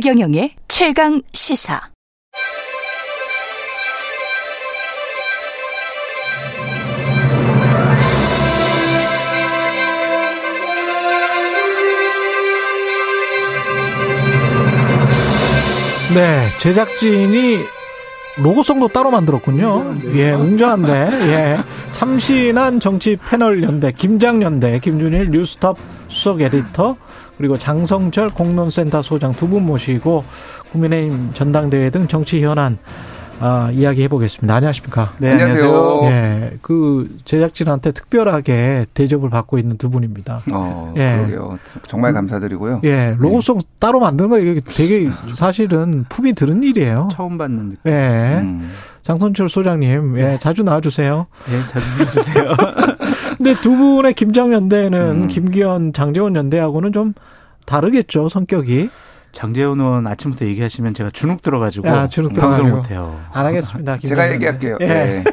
최경영의 최강 시사. 네, 제작진이 로고송도 따로 만들었군요. 예, 웅장한데, 예. 참신한 정치 패널 연대, 김장연대, 김준일 뉴스톱 수석 에디터, 그리고 장성철 공론센터 소장 두 분 모시고 국민의힘 전당대회 등 정치 현안 아, 이야기 해보겠습니다. 안녕하십니까? 네, 안녕하세요. 예, 그 제작진한테 특별하게 대접을 받고 있는 두 분입니다. 어, 예. 그러게요. 정말 감사드리고요. 예, 로고송 네. 따로 만드는 거 이게 되게 사실은 품이 드는 일이에요. 처음 받는 느낌. 예. 음. 장선철 소장님, 예, 자주 나와주세요. 예, 자주 나와주세요. 근데 두 분의 김장연대는 음. 김기현, 장재원 연대하고는 좀 다르겠죠, 성격이. 장재훈 의원 아침부터 얘기하시면 제가 주눅 들어가지고 야, 주눅 들어가지고 못해요. 안 하겠습니다. 제가 얘기할게요. 예. 네.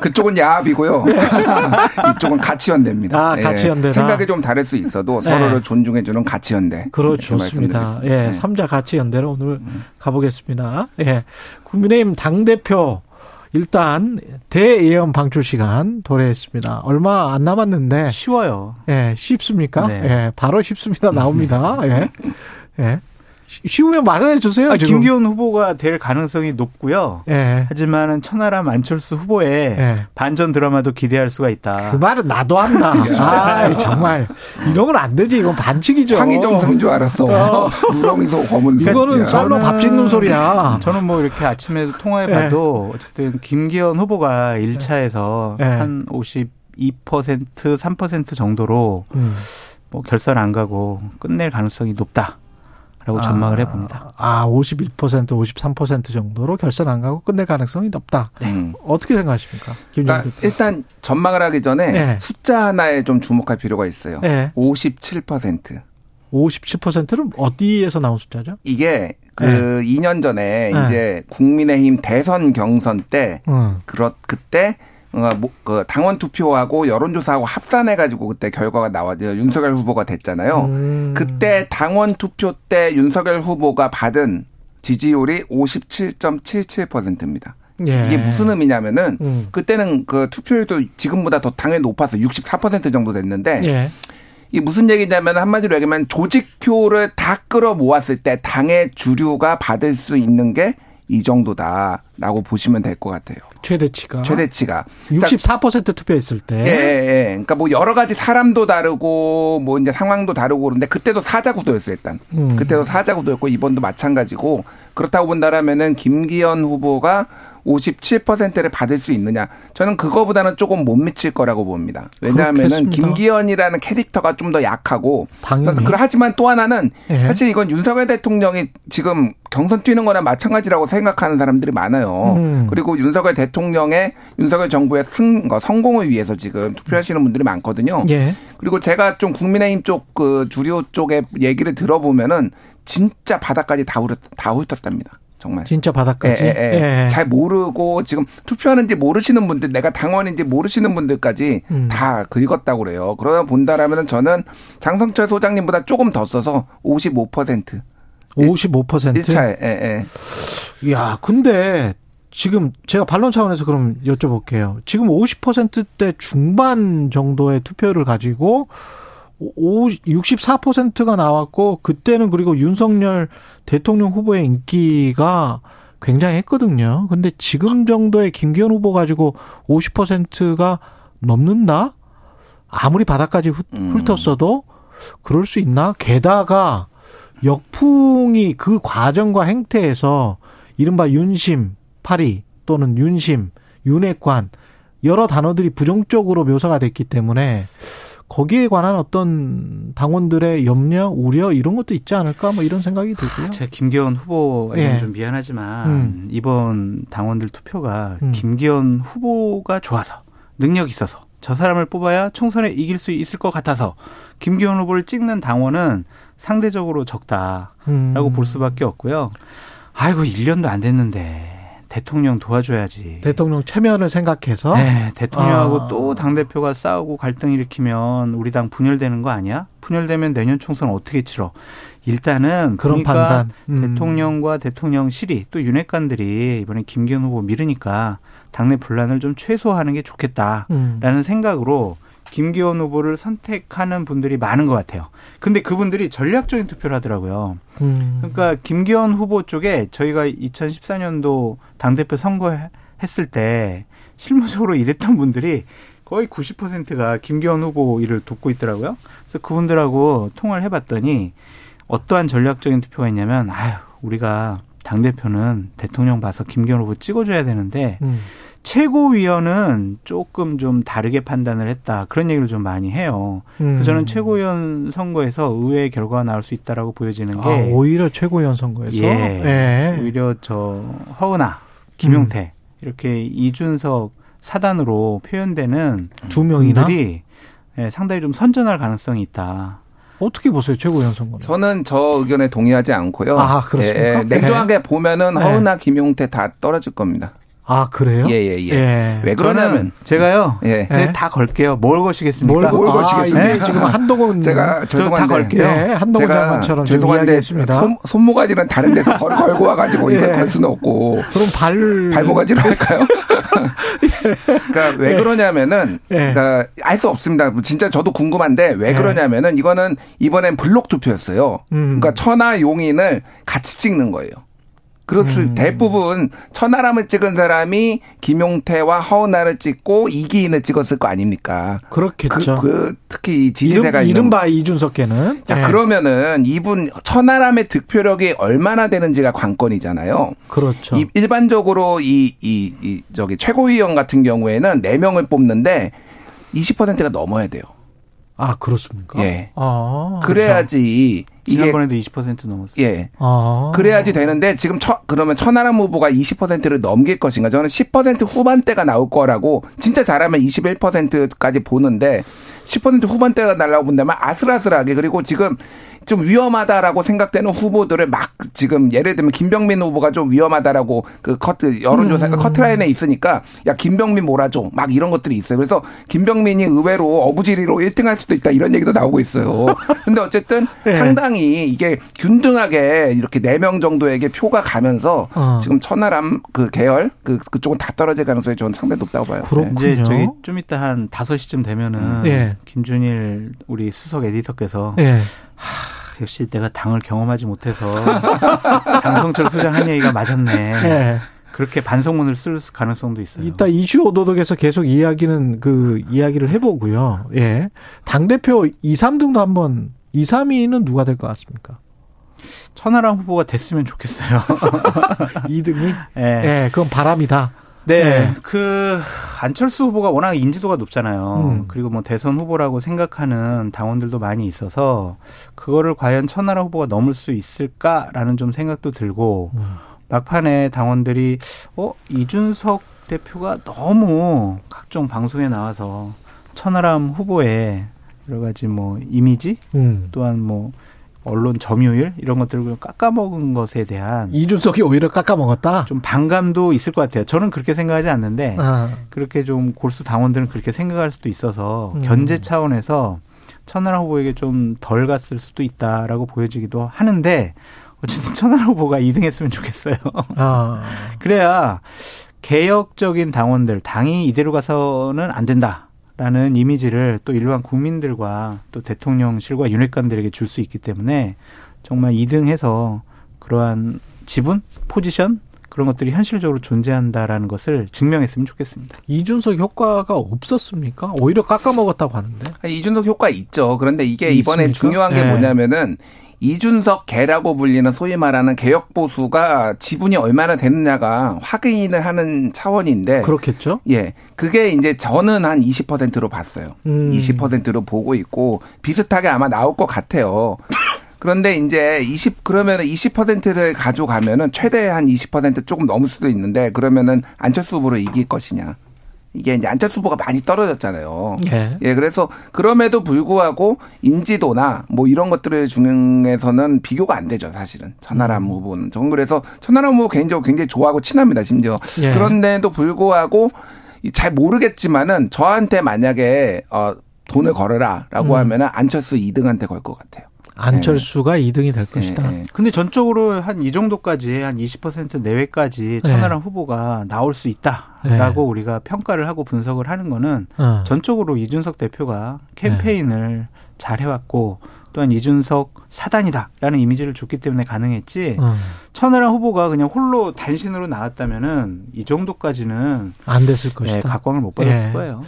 그쪽은 야합이고요. 이쪽은 가치연대입니다. 아, 가치연대 예. 생각이 좀 다를 수 있어도 네. 서로를 존중해주는 가치연대. 그렇죠. 좋습니다. 예, 네. 3자 가치연대로 오늘 음. 가보겠습니다. 예. 국민의힘 당대표 일단 대예언 방출 시간 도래했습니다. 얼마 안 남았는데 쉬워요. 예, 쉽습니까? 네. 예, 바로 쉽습니다. 나옵니다. 예. 예. 쉬우면 말을 해주세요. 아, 김기훈 후보가 될 가능성이 높고요. 예. 하지만은 천하람 안철수 후보의 예. 반전 드라마도 기대할 수가 있다. 그 말은 나도 한다. 아, 정말 이런 건 안 되지. 이건 반칙이죠. 황희정성인 줄 알았어. 어. 누렁이소 검은 이거는 쌀로 밥 짓는 소리야. 저는 뭐 이렇게 아침에 통화해봐도 예. 어쨌든 김기현 후보가 1차에서 예. 한 52%, 3% 정도로 음. 뭐 결선 안 가고 끝낼 가능성이 높다. 라고 아, 전망을 해봅니다. 아, 51%, 53% 정도로 결선 안 가고 끝낼 가능성이 높다. 네. 음. 어떻게 생각하십니까? 그러니까 일단 전망을 하기 전에 네. 숫자 하나에 좀 주목할 필요가 있어요. 네. 57%. 57%는 어디에서 나온 숫자죠? 이게 그 네. 2년 전에 네. 이제 국민의힘 대선 경선 때 음. 그렇 그때 당원 투표하고 여론조사하고 합산해가지고 그때 결과가 나와요. 윤석열 후보가 됐잖아요. 음. 그때 당원 투표 때 윤석열 후보가 받은 지지율이 57.77%입니다. 예. 이게 무슨 의미냐면은 음. 그때는 그 투표율도 지금보다 더 당연히 높아서 64% 정도 됐는데 예. 이게 무슨 얘기냐면 한마디로 얘기하면 조직표를 다 끌어 모았을 때 당의 주류가 받을 수 있는 게 이 정도다라고 보시면 될 것 같아요. 최대치가 최대치가 64% 투표했을 때. 예, 예, 예. 그러니까 뭐 여러 가지 사람도 다르고 뭐 이제 상황도 다르고 그런데 그때도 사자 구도였어요 일단. 음. 그때도 사자 구도였고 이번도 마찬가지고 그렇다고 본다라면은 김기현 후보가 57%를 받을 수 있느냐? 저는 그거보다는 조금 못 미칠 거라고 봅니다. 왜냐하면은 김기현이라는 캐릭터가 좀 더 약하고 당연히. 하지만 또 하나는 예. 사실 이건 윤석열 대통령이 지금 경선 뛰는 거나 마찬가지라고 생각하는 사람들이 많아요. 음. 그리고 윤석열 대통령의 윤석열 정부의 승, 성공을 위해서 지금 투표하시는 분들이 많거든요. 예. 그리고 제가 좀 국민의힘 쪽 그 주류 쪽의 얘기를 들어보면은 진짜 바닥까지 다 훑었, 다 훑었답니다. 정말. 진짜 바닥까지. 예, 예, 예. 잘 모르고 지금 투표하는지 모르시는 분들, 내가 당원인지 모르시는 분들까지 음. 다 긁었다고 그래요. 그러다 본다라면 저는 장성철 소장님보다 조금 더 써서 55%. 55%? 1차에, 예, 예. 야, 근데 지금 제가 반론 차원에서 그럼 여쭤볼게요. 지금 50%대 중반 정도의 투표를 가지고 64%가 나왔고 그때는 그리고 윤석열 대통령 후보의 인기가 굉장했거든요. 근데 지금 정도의 김기현 후보 가지고 50%가 넘는다? 아무리 바닥까지 음. 훑었어도 그럴 수 있나? 게다가 역풍이 그 과정과 행태에서 이른바 윤심, 파리 또는 윤심, 윤핵관 여러 단어들이 부정적으로 묘사가 됐기 때문에 거기에 관한 어떤 당원들의 염려, 우려 이런 것도 있지 않을까 뭐 이런 생각이 들고요. 제가 김기현 후보에게 예. 좀 미안하지만 음. 이번 당원들 투표가 음. 김기현 후보가 좋아서 능력 있어서 저 사람을 뽑아야 총선에 이길 수 있을 것 같아서 김기현 후보를 찍는 당원은 상대적으로 적다라고 음. 볼 수밖에 없고요. 아이고 1년도 안 됐는데 대통령 도와줘야지. 대통령 체면을 생각해서? 네, 대통령하고 아. 또 당 대표가 싸우고 갈등 일으키면 우리 당 분열되는 거 아니야? 분열되면 내년 총선 어떻게 치러? 일단은 그런 판단. 음. 대통령과 대통령실이 또 윤핵관들이 이번에 김기현 후보 미르니까 당내 분란을 좀 최소화하는 게 좋겠다라는 음. 생각으로 김기현 후보를 선택하는 분들이 많은 것 같아요. 근데 그분들이 전략적인 투표를 하더라고요. 음. 그러니까 김기현 후보 쪽에 저희가 2014년도 당대표 선거했을 때 실무적으로 일했던 분들이 거의 90%가 김기현 후보 일을 돕고 있더라고요. 그래서 그분들하고 통화를 해봤더니 어떠한 전략적인 투표가 있냐면 아유 우리가 당 대표는 대통령 봐서 김기현 후보 찍어줘야 되는데 음. 최고위원은 조금 좀 다르게 판단을 했다 그런 얘기를 좀 많이 해요. 음. 그래서 저는 최고위원 선거에서 의외의 결과가 나올 수 있다라고 보여지는 게 아, 오히려 최고위원 선거에서 예, 예. 오히려 저 허은아, 김용태 음. 이렇게 이준석 사단으로 표현되는 두 명이나 분들이 예, 상당히 좀 선전할 가능성이 있다. 어떻게 보세요, 최고위원 선거는? 저는 저 의견에 동의하지 않고요. 아, 그렇습니까? 예, 예. 냉정하게 네. 보면은 허은아, 김용태 다 떨어질 겁니다. 아 그래요? 예예예. 예, 예. 예. 왜 그러냐면 제가요. 예. 제가 다 걸게요. 뭘 거시겠습니까? 뭘, 뭘 거시겠습니까? 아, 예. 지금 한동훈 제가 죄송한데 다 걸게요. 네, 한동훈 장관처럼 죄송한데 손, 손모가지는 다른 데서 걸, 걸고 와가지고 이걸 걸 수는 없고. 그럼 발 발모가지로 할까요? 그러니까 왜 그러냐면은 그러니까 알 수 없습니다. 진짜 저도 궁금한데 왜 그러냐면은 이거는 이번엔 블록 투표였어요. 음. 그러니까 천하 용인을 같이 찍는 거예요. 그렇을 음. 대부분 천하람을 찍은 사람이 김용태와 허은아를 찍고 이기인을 찍었을 거 아닙니까? 그렇겠죠. 그, 그 특히 지지대가 이름, 이른바 이준석께는 자 네. 그러면은 이분 천하람의 득표력이 얼마나 되는지가 관건이잖아요. 그렇죠. 이, 일반적으로 이, 이, 이 저기 최고위원 같은 경우에는 4 명을 뽑는데 20%가 넘어야 돼요. 아 그렇습니까? 예. 아, 그래야지 그렇죠. 지난번에도 20% 넘었어요. 예. 아. 그래야지 되는데 지금 처, 그러면 천하람 후보가 20%를 넘길 것인가? 저는 10% 후반대가 나올 거라고 진짜 잘하면 21%까지 보는데 10% 후반대가 날라고 본다면 아슬아슬하게 그리고 지금 좀 위험하다라고 생각되는 후보들을 막 지금 예를 들면 김병민 후보가 좀 위험하다라고 그 커트 여론조사 음. 커트라인에 있으니까 야 김병민 몰아줘 막 이런 것들이 있어요. 그래서 김병민이 의외로 어부지리로 1등할 수도 있다 이런 얘기도 나오고 있어요. 근데 어쨌든 네. 상당히 이게 균등하게 이렇게 4명 정도에게 표가 가면서 어. 지금 천하람 그 계열 그 그쪽은 다 떨어질 가능성이 저는 상당히 높다고 봐요. 그렇군요. 이제 저기 좀 이따 한 5시쯤 되면은 네. 김준일 우리 수석 에디터께서 네. 하, 역시 내가 당을 경험하지 못해서 장성철 소장 한 얘기가 맞았네. 네. 그렇게 반성문을 쓸 가능성도 있어요. 이따 이슈 오도독에서 계속 이야기는 그 이야기를 해보고요. 예. 당대표 2, 3등도 한번 2, 3위는 누가 될 것 같습니까? 천하람 후보가 됐으면 좋겠어요. 2등이? 예. 예, 그건 바람이다. 네, 네, 그 안철수 후보가 워낙 인지도가 높잖아요. 음. 그리고 뭐 대선 후보라고 생각하는 당원들도 많이 있어서 그거를 과연 천하람 후보가 넘을 수 있을까라는 좀 생각도 들고 음. 막판에 당원들이 어 이준석 대표가 너무 각종 방송에 나와서 천하람 후보의 여러 가지 뭐 이미지 음. 또한 뭐 언론 점유율 이런 것들을 깎아먹은 것에 대한 이준석이 오히려 깎아먹었다. 좀 반감도 있을 것 같아요. 저는 그렇게 생각하지 않는데 아. 그렇게 좀 골수 당원들은 그렇게 생각할 수도 있어서 음. 견제 차원에서 천하람 후보에게 좀 덜 갔을 수도 있다라고 보여지기도 하는데 어쨌든 천하람 후보가 2등했으면 좋겠어요. 아. 그래야 개혁적인 당원들 당이 이대로 가서는 안 된다. 라는 이미지를 또 일반 국민들과 또 대통령실과 윤핵관들에게 줄 수 있기 때문에 정말 2등해서 그러한 지분, 포지션 그런 것들이 현실적으로 존재한다라는 것을 증명했으면 좋겠습니다. 이준석 효과가 없었습니까? 오히려 깎아먹었다고 하는데. 이준석 효과 있죠. 그런데 이게 이번에 있습니까? 중요한 게 네. 뭐냐면은 이준석 개라고 불리는 소위 말하는 개혁 보수가 지분이 얼마나 되느냐가 확인을 하는 차원인데 그렇겠죠. 예. 그게 이제 저는 한 20%로 봤어요. 음. 20%로 보고 있고 비슷하게 아마 나올 것 같아요. 그런데 이제 20 그러면은 20%를 가져가면은 최대 한 20% 조금 넘을 수도 있는데 그러면은 안철수 후보로 이길 것이냐. 이게 이제 안철수 후보가 많이 떨어졌잖아요. 예. 예, 그래서 그럼에도 불구하고 인지도나 뭐 이런 것들을 중에서는 비교가 안 되죠, 사실은. 천하람 음. 후보는. 전 그래서 천하람 후보 개인적으로 굉장히 좋아하고 친합니다, 심지어. 예. 그런데도 불구하고 잘 모르겠지만은 저한테 만약에 어 돈을 걸어라라고 음. 하면은 안철수 2등한테 걸 것 같아요. 안철수가 네. 2등이 될 것이다. 네. 근데 전적으로 한 이 정도까지 한 20% 내외까지 천하람 네. 후보가 나올 수 있다라고 네. 우리가 평가를 하고 분석을 하는 거는 어. 전적으로 이준석 대표가 캠페인을 네. 잘 해왔고 또한 이준석 사단이다라는 이미지를 줬기 때문에 가능했지. 어. 천하람 후보가 그냥 홀로 단신으로 나왔다면은 이 정도까지는 안 됐을 것이다. 네, 각광을 못 받았을 예. 거예요.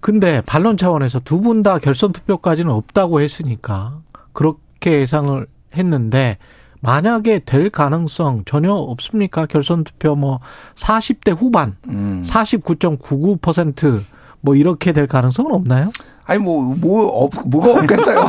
근데 반론 차원에서 두 분 다 결선 투표까지는 없다고 했으니까 그렇 게 예상을 했는데 만약에 될 가능성 전혀 없습니까? 결선 투표 뭐 40대 후반, 음. 49.99%뭐 이렇게 될 가능성은 없나요? 아니 뭐뭐 없, 뭐가 없겠어요.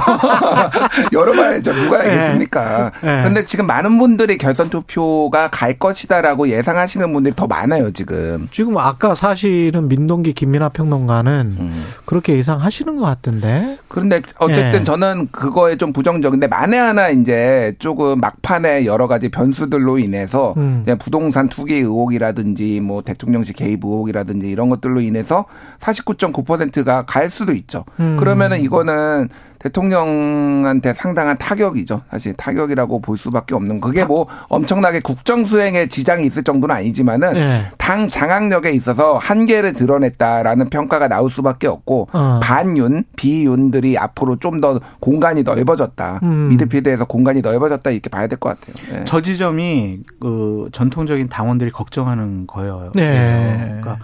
열어봐야죠. 누가 네. 알겠습니까? 네. 그런데 지금 많은 분들이 결선 투표가 갈 것이다라고 예상하시는 분들이 더 많아요 지금. 지금 아까 사실은 민동기 김민하 평론가는 음. 그렇게 예상하시는 것 같은데. 그런데 어쨌든 네. 저는 그거에 좀 부정적인데 만에 하나 이제 조금 막판에 여러 가지 변수들로 인해서 음. 부동산 투기 의혹이라든지 뭐 대통령실 개입 의혹이라든지 이런 것들로 인해서 49.9%가 갈 수도 있죠. 음. 그러면은 이거는 대통령한테 상당한 타격이죠. 사실 타격이라고 볼 수밖에 없는 그게 뭐 엄청나게 국정 수행에 지장이 있을 정도는 아니지만은 네. 당 장악력에 있어서 한계를 드러냈다라는 평가가 나올 수밖에 없고 어. 반윤 비윤들이 앞으로 좀 더 공간이 넓어졌다. 음. 미드필드에서 공간이 넓어졌다 이렇게 봐야 될 것 같아요. 네. 저 지점이 그 전통적인 당원들이 걱정하는 거예요. 네. 그러니까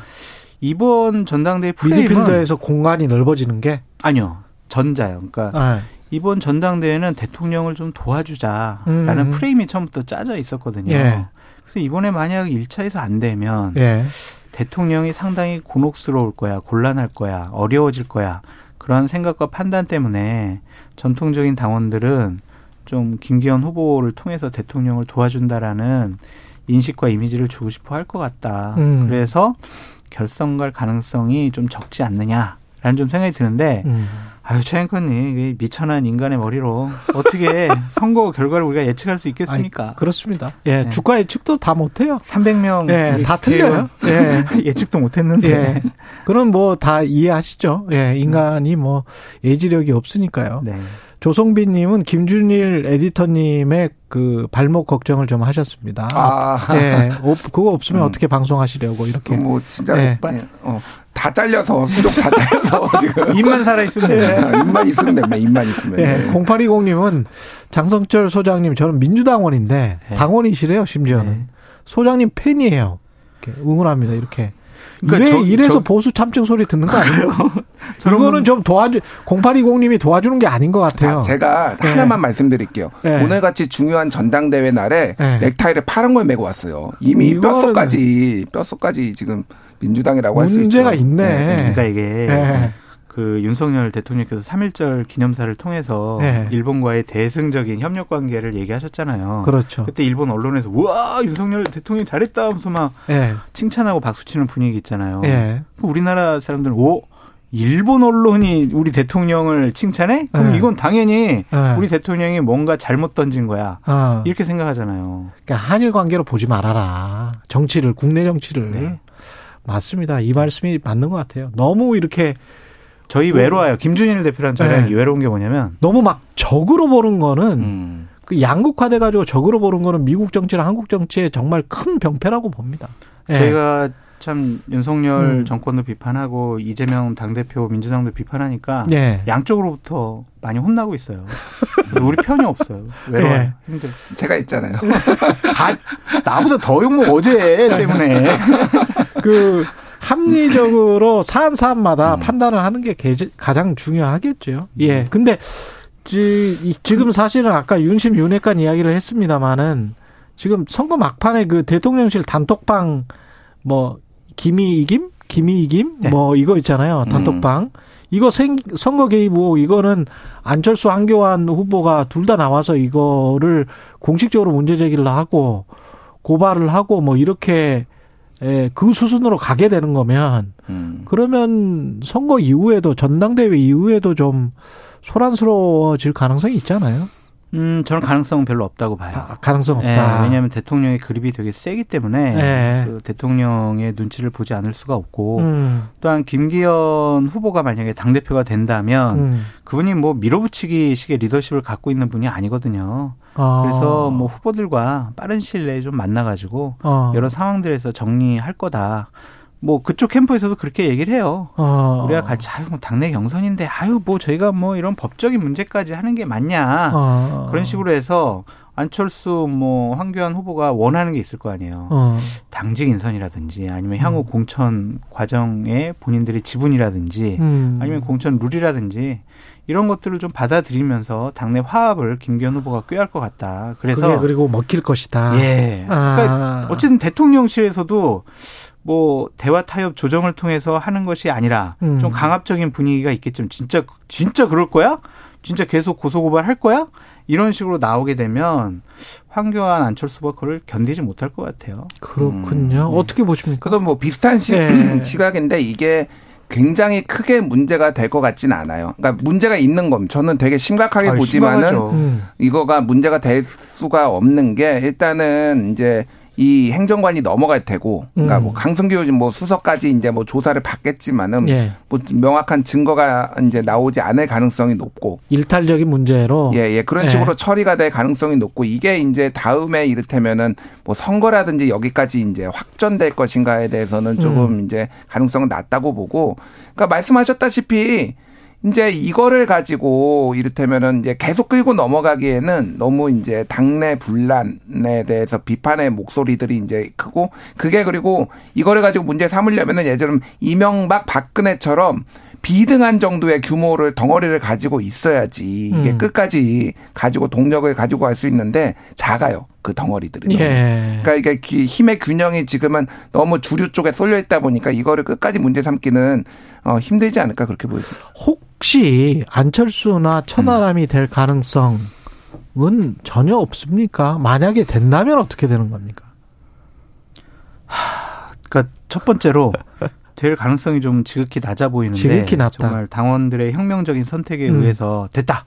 이번 전당대회 프레임은 미드필더에서 공간이 넓어지는 게 아니요 전자요. 그러니까 아. 이번 전당대회는 대통령을 좀 도와주자라는 음. 프레임이 처음부터 짜져 있었거든요. 예. 그래서 이번에 만약 1차에서 안 되면 예. 대통령이 상당히 곤혹스러울 거야, 곤란할 거야, 어려워질 거야. 그런 생각과 판단 때문에 전통적인 당원들은 좀 김기현 후보를 통해서 대통령을 도와준다라는 인식과 이미지를 주고 싶어 할 것 같다. 음. 그래서 결성갈 가능성이 좀 적지 않느냐라는 좀 생각이 드는데 음. 아유 최앵커님 미천한 인간의 머리로 어떻게 선거 결과를 우리가 예측할 수 있겠습니까? 아이, 그렇습니다. 예, 네. 주가 예측도 다 못해요. 300명 예, 다 틀려요. 예. 예측도 못했는데. 예. 그럼 뭐 다 이해하시죠. 예, 인간이 뭐 예지력이 없으니까요. 네. 조성빈님은 김준일 에디터님의 그 발목 걱정을 좀 하셨습니다. 아, 예, 그거 없으면 음. 어떻게 방송하시려고 이렇게. 뭐 진짜 예. 어, 다 잘려서 수족 다 잘려서 지금 입만 살아 있으면 돼. 예. 입만 있으면 됩니다. 입만 있으면. 예. 네. 0820님은 장성철 소장님 저는 민주당원인데 네. 당원이시래요 심지어는 네. 소장님 팬이에요. 이렇게 응원합니다 이렇게. 그러니까 이래, 저, 이래서 저, 보수 참칭 소리 듣는 거 아니에요? 이거는 좀 도와주 0820님이 도와주는 게 아닌 것 같아요. 자, 제가 네. 하나만 말씀드릴게요. 네. 오늘 같이 중요한 전당대회 날에 네. 넥타이를 파란 걸 메고 왔어요. 이미 뼛속까지 뼛속까지 지금 민주당이라고 할 수 있죠. 문제가 있네. 네. 그러니까 이게 네. 그 윤석열 대통령께서 3.1절 기념사를 통해서 네. 일본과의 대승적인 협력 관계를 얘기하셨잖아요. 그렇죠. 그때 일본 언론에서 와 윤석열 대통령 잘했다 하면서 막 네. 칭찬하고 박수치는 분위기 있잖아요. 네. 우리나라 사람들은 오 일본 언론이 우리 대통령을 칭찬해? 그럼 네. 이건 당연히 네. 우리 대통령이 뭔가 잘못 던진 거야. 어. 이렇게 생각하잖아요. 그러니까 한일 관계로 보지 말아라. 정치를 국내 정치를. 네. 맞습니다. 이 말씀이 맞는 것 같아요. 너무 이렇게 저희 뭐 외로워요. 김준일 대표랑 저랑 네. 외로운 게 뭐냐면 너무 막 적으로 보는 거는 음. 그 양극화돼 가지고 적으로 보는 거는 미국 정치랑 한국 정치의 정말 큰 병폐라고 봅니다. 네. 저희가 참 윤석열 음. 정권도 비판하고 이재명 당대표 민주당도 비판하니까 네. 양쪽으로부터 많이 혼나고 있어요. 우리 편이 없어요. 외로워요. 네. 힘들어. 제가 있잖아요. 가, 나보다 더 욕먹 어제 때문에. 그 합리적으로 사안 사안마다 음. 판단을 하는 게 가장 중요하겠죠. 예. 음. 근데 지금 사실은 아까 윤심 윤핵관 이야기를 했습니다마는 지금 선거 막판에 그 대통령실 단톡방 뭐 김이 이김 김이 이김 네. 뭐 이거 있잖아요 음. 단톡방 음. 이거 생, 선거 개입 뭐 이거는 안철수 한교안 후보가 둘 다 나와서 이거를 공식적으로 문제 제기를 하고 고발을 하고 뭐 이렇게 예, 그 수순으로 가게 되는 거면 음. 그러면 선거 이후에도 전당대회 이후에도 좀 소란스러워질 가능성이 있잖아요. 음, 저는 가능성은 별로 없다고 봐요. 아, 가능성 없다. 네, 왜냐하면 대통령의 그립이 되게 세기 때문에 네. 그 대통령의 눈치를 보지 않을 수가 없고 음. 또한 김기현 후보가 만약에 당 대표가 된다면 음. 그분이 뭐 밀어붙이기 식의 리더십을 갖고 있는 분이 아니거든요. 아. 그래서 뭐 후보들과 빠른 시일 내에 좀 만나가지고 아. 여러 상황들에서 정리할 거다. 뭐 그쪽 캠프에서도 그렇게 얘기를 해요. 어. 우리가 같이 아유 뭐 당내 경선인데 아유 뭐 저희가 뭐 이런 법적인 문제까지 하는 게 맞냐 어. 그런 식으로 해서 안철수 뭐 황교안 후보가 원하는 게 있을 거 아니에요. 어. 당직 인선이라든지 아니면 향후 음. 공천 과정에 본인들의 지분이라든지 음. 아니면 공천 룰이라든지 이런 것들을 좀 받아들이면서 당내 화합을 김기현 후보가 꾀할 것 같다. 그래서 그리고 먹힐 것이다. 예. 아. 그러니까 어쨌든 대통령실에서도 뭐 대화 타협 조정을 통해서 하는 것이 아니라 음. 좀 강압적인 분위기가 있겠지만 진짜 진짜 그럴 거야? 진짜 계속 고소고발 할 거야? 이런 식으로 나오게 되면 황교안 안철수 후보가 그걸 견디지 못할 것 같아요. 그렇군요. 음. 어떻게 보십니까? 그건 뭐 비슷한 시, 네. 시각인데 이게 굉장히 크게 문제가 될 것 같지는 않아요. 그러니까 문제가 있는 겁 저는 되게 심각하게 아, 보지만은 음. 이거가 문제가 될 수가 없는 게 일단은 이제 이 행정관이 넘어갈 테고, 그러니까 음. 뭐 강승규 뭐 수석까지 이제 뭐 조사를 받겠지만은 예. 뭐 명확한 증거가 이제 나오지 않을 가능성이 높고 일탈적인 문제로 예, 예 그런 예. 식으로 처리가 될 가능성이 높고 이게 이제 다음에 이를테면은 뭐 선거라든지 여기까지 이제 확전될 것인가에 대해서는 조금 음. 이제 가능성은 낮다고 보고, 그러니까 말씀하셨다시피 이제 이거를 가지고 이를테면은 이제 계속 끌고 넘어가기에는 너무 이제 당내 분란에 대해서 비판의 목소리들이 이제 크고 그게 그리고 이거를 가지고 문제 삼으려면은 예전에 이명박 박근혜처럼 비등한 정도의 규모를 덩어리를 가지고 있어야지 이게 음. 끝까지 가지고 동력을 가지고 갈 수 있는데 작아요. 그 덩어리들은. 예. 그러니까 이게 힘의 균형이 지금은 너무 주류 쪽에 쏠려 있다 보니까 이거를 끝까지 문제 삼기는 어 힘들지 않을까 그렇게 보여집니다. 혹 시 안철수나 천하람이 음. 될 가능성은 전혀 없습니까? 만약에 된다면 어떻게 되는 겁니까? 하, 그러니까 첫 번째로 될 가능성이 좀 지극히 낮아 보이는데 지극히 낮다. 정말 당원들의 혁명적인 선택에 음. 의해서 됐다.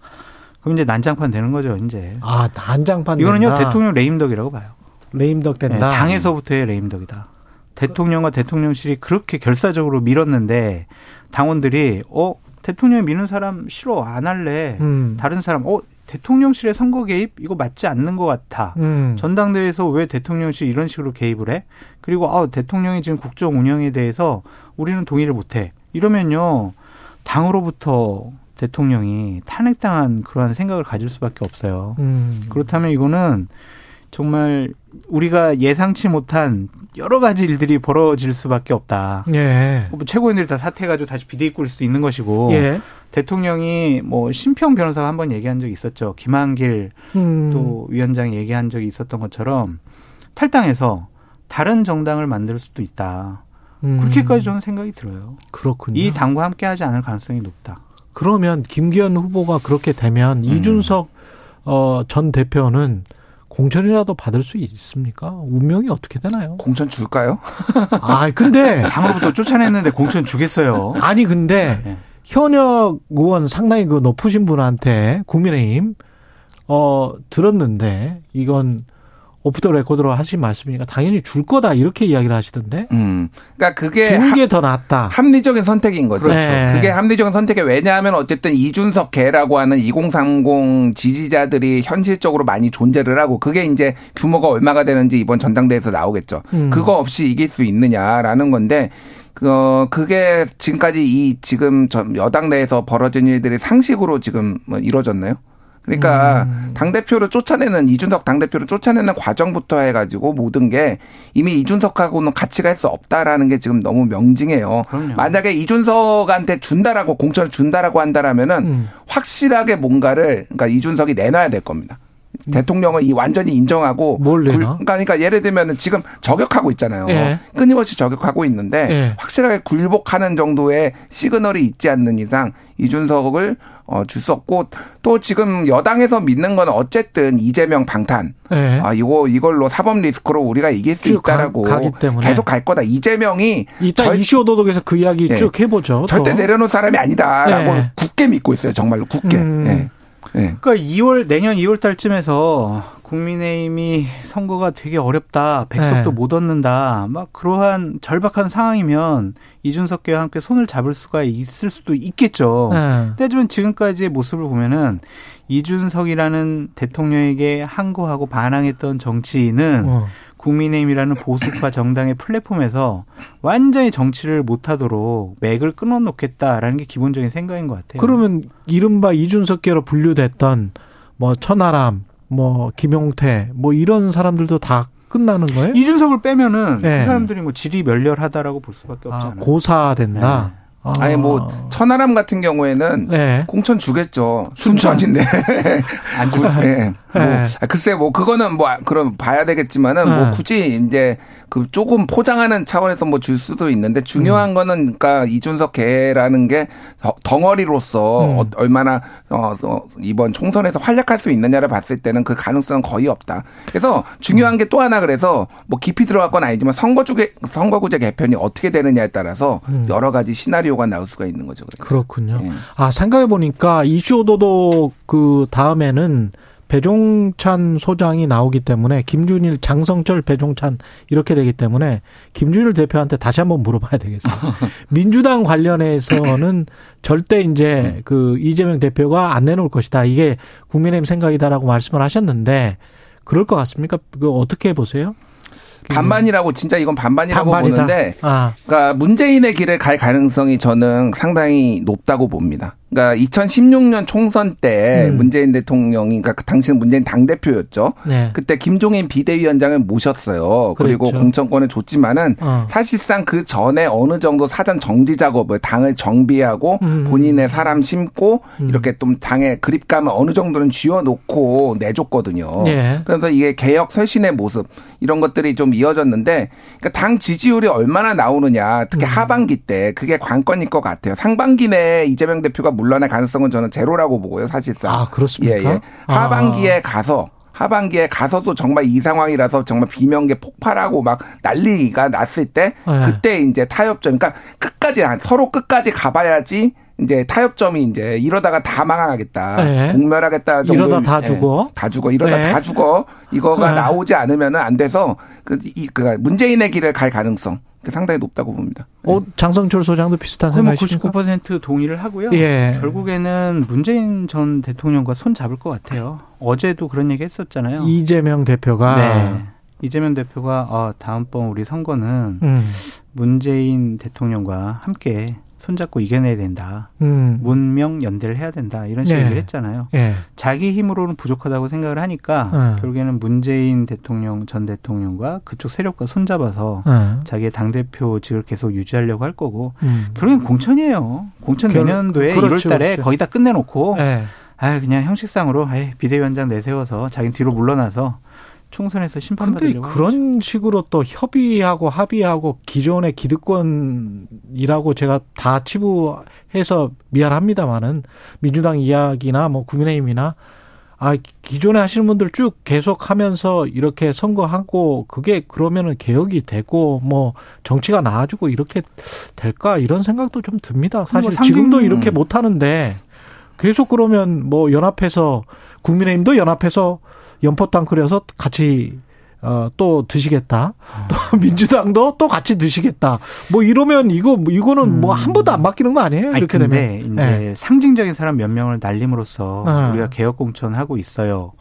그럼 이제 난장판 되는 거죠, 이제. 아, 난장판 이거는요, 된다. 대통령 레임덕이라고 봐요. 레임덕 된다. 네, 당에서부터의 레임덕이다. 대통령과 대통령실이 그렇게 결사적으로 밀었는데 당원들이 어 대통령 미는 사람 싫어 안 할래 음. 다른 사람 어 대통령실의 선거 개입 이거 맞지 않는 것 같아. 음. 전당대회에서 왜 대통령실 이런 식으로 개입을 해? 그리고 아 대통령이 지금 국정 운영에 대해서 우리는 동의를 못해. 이러면요 당으로부터 대통령이 탄핵당한 그러한 생각을 가질 수밖에 없어요. 음. 그렇다면 이거는 정말 우리가 예상치 못한 여러 가지 일들이 벌어질 수밖에 없다. 예. 뭐 최고인들이 다 사퇴해가지고 다시 꿀 수도 있는 것이고 예. 대통령이 뭐 심평 변호사가 한 번 얘기한 적이 있었죠. 김한길 음. 또 위원장이 얘기한 적이 있었던 것처럼 탈당해서 다른 정당을 만들 수도 있다. 음. 그렇게까지 저는 생각이 들어요. 그렇군요. 이 당과 함께하지 않을 가능성이 높다. 그러면 김기현 후보가 그렇게 되면 음. 이준석 어, 전 대표는 공천이라도 받을 수 있습니까? 운명이 어떻게 되나요? 공천 줄까요? 아, 근데 당으로부터 쫓아냈는데 공천 주겠어요. 아니 근데 네. 현역 의원 상당히 그 높으신 분한테 국민의힘 어 들었는데 이건 오프 더 레코드로 하신 말씀이니까 당연히 줄 거다 이렇게 이야기를 하시던데. 음. 그러니까 그게 주는 게 더 낫다. 합리적인 선택인 거죠. 그렇죠. 네. 그게 합리적인 선택이 왜냐하면 어쨌든 이준석 개라고 하는 2030 지지자들이 현실적으로 많이 존재를 하고 그게 이제 규모가 얼마가 되는지 이번 전당대회에서 나오겠죠. 음. 그거 없이 이길 수 있느냐라는 건데 어, 그게 지금까지 이 지금 여당 내에서 벌어진 일들이 상식으로 지금 뭐 이루어졌나요? 그러니까 음. 당 대표를 쫓아내는 이준석 당 대표를 쫓아내는 과정부터 해가지고 모든 게 이미 이준석하고는 같이 갈수 없다라는 게 지금 너무 명징해요. 그럼요. 만약에 이준석한테 준다라고 공천을 준다라고 한다라면은 음. 확실하게 뭔가를 그러니까 이준석이 내놔야 될 겁니다. 대통령을 이 완전히 인정하고 뭘 내나? 그러니까 예를 들면 지금 저격하고 있잖아요. 예. 끊임없이 저격하고 있는데 예. 확실하게 굴복하는 정도의 시그널이 있지 않는 이상 이준석을 어, 줄 수 없고 또 지금 여당에서 믿는 건 어쨌든 이재명 방탄. 네. 아, 이거 이걸로 사법 리스크로 우리가 이길 수 있다라고 가, 계속 갈 거다. 이재명이 이따 이슈 오도독에서 그 이야기 네. 쭉 해보죠. 절대 또. 내려놓을 사람이 아니다라고 네. 굳게 믿고 있어요. 정말로 굳게. 음. 네. 네. 그러니까 2월 내년 2월 달쯤에서 국민의힘이 선거가 되게 어렵다, 백석도 네. 못 얻는다, 막 그러한 절박한 상황이면 이준석과 함께 손을 잡을 수가 있을 수도 있겠죠. 네. 하지만 지금까지의 모습을 보면은 이준석이라는 대통령에게 항거하고 반항했던 정치인은 어. 국민의힘이라는 보수파 정당의 플랫폼에서 완전히 정치를 못하도록 맥을 끊어놓겠다라는 게 기본적인 생각인 것 같아요. 그러면 이른바 이준석계로 분류됐던 뭐 천하람, 뭐 김용태, 뭐 이런 사람들도 다 끝나는 거예요? 이준석을 빼면은 네. 그 사람들이 뭐 질이 멸렬하다라고 볼 수밖에 없잖아요. 아, 고사된다. 네. 아. 아니 뭐 천하람 같은 경우에는 네. 공천 주겠죠. 순천인데. 안 주. 네. 뭐 네. 글쎄 뭐 그거는 뭐 그럼 봐야 되겠지만은 뭐 네. 뭐 굳이 이제 그 조금 포장하는 차원에서 뭐 줄 수도 있는데 중요한 음. 거는 그러니까 이준석 개라는 게 덩어리로서 음. 어, 얼마나 어, 어, 이번 총선에서 활약할 수 있느냐를 봤을 때는 그 가능성은 거의 없다. 그래서 중요한 음. 게또 하나 그래서 뭐 깊이 들어갈 건 아니지만 선거주제 선거구제 개편이 어떻게 되느냐에 따라서 음. 여러 가지 시나리오 가 나올 수가 있는 거죠. 그러니까. 그렇군요. 네. 아 생각해 보니까 이슈 오도도 그 다음에는 배종찬 소장이 나오기 때문에 김준일, 장성철, 배종찬 이렇게 되기 때문에 김준일 대표한테 다시 한번 물어봐야 되겠어요. 민주당 관련해서는 절대 이제 그 이재명 대표가 안 내놓을 것이다. 이게 국민의힘 생각이다라고 말씀을 하셨는데 그럴 것 같습니까? 그 어떻게 보세요? 반반이라고 진짜 이건 반반이라고 반반이다. 보는데 아. 그러니까 문재인의 길을 갈 가능성이 저는 상당히 높다고 봅니다. 그러니까 2016년 총선 때 음. 문재인 대통령이 그러니까 그 당시는 문재인 당 대표였죠. 네. 그때 김종인 비대위원장을 모셨어요. 그리고 그렇죠. 공천권을 줬지만은 어. 사실상 그 전에 어느 정도 사전 정지 작업을 당을 정비하고 음. 본인의 사람 심고 음. 이렇게 좀 당의 그립감을 어느 정도는 쥐어놓고 내줬거든요. 네. 그래서 이게 개혁 쇄신의 모습 이런 것들이 좀 이어졌는데 그러니까 당 지지율이 얼마나 나오느냐 특히 음. 하반기 때 그게 관건일 것 같아요. 상반기 내 이재명 대표가 물 러날 가능성은 저는 제로라고 보고요, 사실상. 아, 그렇습니까? 예, 예. 하반기에 아. 가서 하반기에 가서도 정말 이 상황이라서 정말 비명계 폭발하고 막 난리가 났을 때 네. 그때 이제 타협점 그러니까 끝까지 서로 끝까지 가봐야지 이제 타협점이 이제 이러다가 다 망하겠다. 네. 공멸하겠다 정도 이러다 다 예, 죽어. 다 죽어. 이러다 네. 다 죽어. 이거가 네. 나오지 않으면은 안 돼서 그, 이, 그 문재인의 길을 갈 가능성. 상당히 높다고 봅니다. 어, 장성철 소장도 비슷한 생각이십니까? 99% 동의를 하고요. 예. 결국에는 문재인 전 대통령과 손 잡을 것 같아요. 어제도 그런 얘기 했었잖아요. 이재명 대표가 네. 이재명 대표가 어, 다음번 우리 선거는 음. 문재인 대통령과 함께 손잡고 이겨내야 된다. 음. 문명 연대를 해야 된다. 이런 식으로 네. 얘기를 했잖아요. 네. 자기 힘으로는 부족하다고 생각을 하니까 네. 결국에는 문재인 대통령 전 대통령과 그쪽 세력과 손잡아서 네. 자기의 당 대표직을 계속 유지하려고 할 거고 음. 결국엔 공천이에요. 공천 내년도에 그렇죠, 1월 달에 그렇죠. 거의 다 끝내놓고. 네. 아 그냥 형식상으로 아이, 비대위원장 내세워서 자기 뒤로 물러나서 총선에서 심판받으려고 근데 그런 식으로 또 협의하고 합의하고 기존의 기득권이라고 제가 다 치부해서 미안합니다만은 민주당 이야기나 뭐 국민의힘이나 아 기존에 하시는 분들 쭉 계속 하면서 이렇게 선거하고 그게 그러면은 개혁이 되고 뭐 정치가 나아지고 이렇게 될까 이런 생각도 좀 듭니다. 사실 뭐 지금도 이렇게 못 하는데 계속 그러면 뭐 연합해서 국민의힘도 연합해서 연포탕 끓여서 같이 어, 또 드시겠다. 또 민주당도 또 같이 드시겠다. 뭐 이러면 이거 이거는 뭐 한 번도 안 바뀌는 거 아니에요? 이렇게 아니, 되면. 이제 네. 상징적인 사람 몇 명을 날림으로써 네. 우리가 개혁 공천하고 있어요.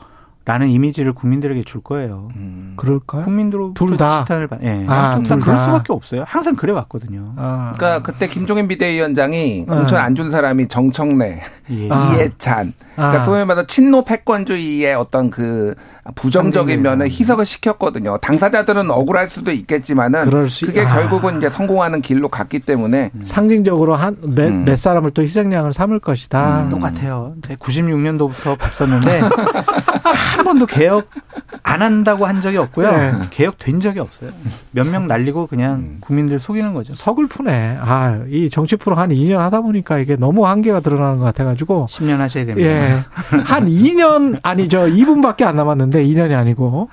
라는 이미지를 국민들에게 줄 거예요. 음. 그럴까요? 국민들로 둘 다. 을 예. 네. 아, 둘 다 그럴 수밖에 없어요. 항상 그래 왔거든요. 아. 그러니까 그때 김종인 비대위원장이 공천 안 준 사람이 정청래, 예. 이해찬. 그러니까 아. 소위 말해서 친노 패권주의의 어떤 그 부정적인 면을 희석을 시켰거든요. 당사자들은 억울할 수도 있겠지만은 수, 그게 아. 결국은 이제 성공하는 길로 갔기 때문에 음. 상징적으로 한몇 음. 몇 사람을 또 희생양을 삼을 것이다. 음. 똑같아요. 96년도부터 봤었는데 한 번도 개혁 안 한다고 한 적이 없고요. 네. 개혁된 적이 없어요. 몇 명 날리고 그냥 음. 국민들 속이는 거죠. 서글프네. 아, 이 정치 프로 한 2년 하다 보니까 이게 너무 한계가 드러나는 것 같아가지고. 10년 하셔야 됩니다. 예. 한 2년, 아니, 저 2분밖에 안 남았는데 2년이 아니고.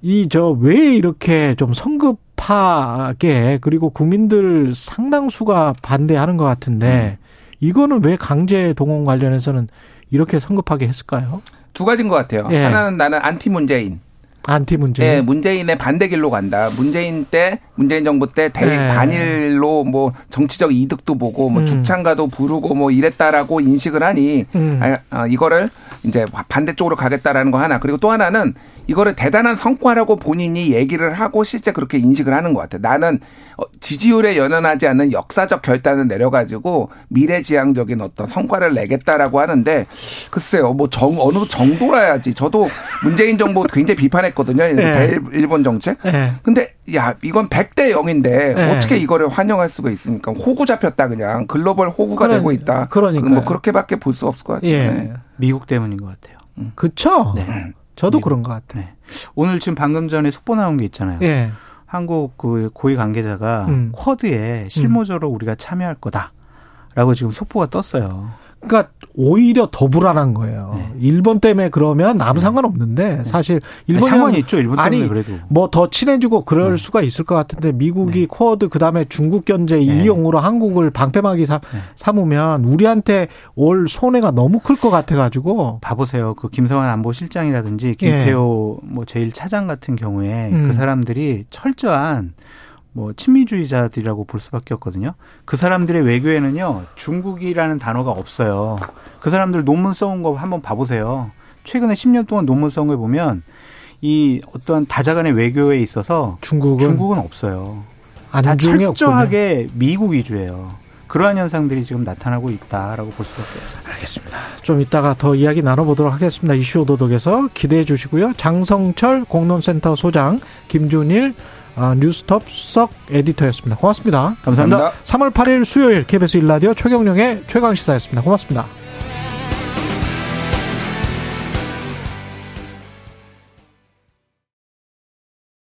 이, 저, 왜 이렇게 좀 성급하게 그리고 국민들 상당수가 반대하는 것 같은데 음. 이거는 왜 강제 동원 관련해서는 이렇게 성급하게 했을까요? 두 가지인 것 같아요. 예. 하나는 나는 안티 문재인. 안티 문재인. 예, 문재인의 반대 길로 간다. 문재인 때, 문재인 정부 때 대립 예. 반일로 뭐 정치적 이득도 보고 뭐 음. 죽창가도 부르고 뭐 이랬다라고 인식을 하니 음. 아, 아, 이거를 이제 반대쪽으로 가겠다라는 거 하나. 그리고 또 하나는 이거를 대단한 성과라고 본인이 얘기를 하고 실제 그렇게 인식을 하는 것 같아요. 나는 어, 지지율에 연연하지 않는 역사적 결단을 내려가지고 미래지향적인 어떤 성과를 내겠다라고 하는데 글쎄요, 뭐 정, 어느 정도라야지. 저도 문재인 정부 굉장히 비판했거든요. 네. 일본 정책. 네. 근데 야, 이건 100대 0인데 네. 어떻게 이거를 환영할 수가 있습니까? 호구 잡혔다 그냥. 글로벌 호구가 그런, 되고 있다. 그러니까 뭐 그렇게밖에 볼 수 없을 것 같아요. 예. 네. 미국 때문인 것 같아요. 음. 그쵸? 네. 저도 미국. 그런 것 같아요. 네. 오늘 지금 방금 전에 속보 나온 게 있잖아요. 예. 한국 그 고위 관계자가 음. 쿼드에 실무적으로 음. 우리가 참여할 거다라고 지금 속보가 떴어요. 그러니까 오히려 더 불안한 거예요. 네. 일본 때문에 그러면 아무 네. 상관없는데 네. 사실 일본 상관이 있죠. 일본 때문에 아니, 그래도 뭐 더 친해지고 그럴 네. 수가 있을 것 같은데 미국이 네. 쿼드 그다음에 중국 견제 네. 이용으로 한국을 방패막이 삼, 삼으면 우리한테 올 손해가 너무 클 것 같아 가지고 봐보세요. 그 김성환 안보실장이라든지 김태호 예. 뭐 제일 차장 같은 경우에 그 음. 그 사람들이 철저한 뭐 친미주의자들이라고 볼 수밖에 없거든요. 그 사람들의 외교에는요 중국이라는 단어가 없어요. 그 사람들 논문 써온 거 한번 봐보세요. 최근에 10년 동안 논문 써온 거 보면 이 어떤 다자간의 외교에 있어서 중국은 중국은 없어요. 다 철저하게 없군요. 미국 위주예요. 그러한 현상들이 지금 나타나고 있다라고 볼 수가 있어요. 알겠습니다. 좀 이따가 더 이야기 나눠보도록 하겠습니다. 이슈 오도독에서 기대해 주시고요. 장성철 공론센터 소장, 김준일 아, 뉴스톱 수석 에디터였습니다. 고맙습니다. 감사합니다. 감사합니다. 3월 8일 수요일 KBS 일라디오 최경령의 최강시사였습니다. 고맙습니다.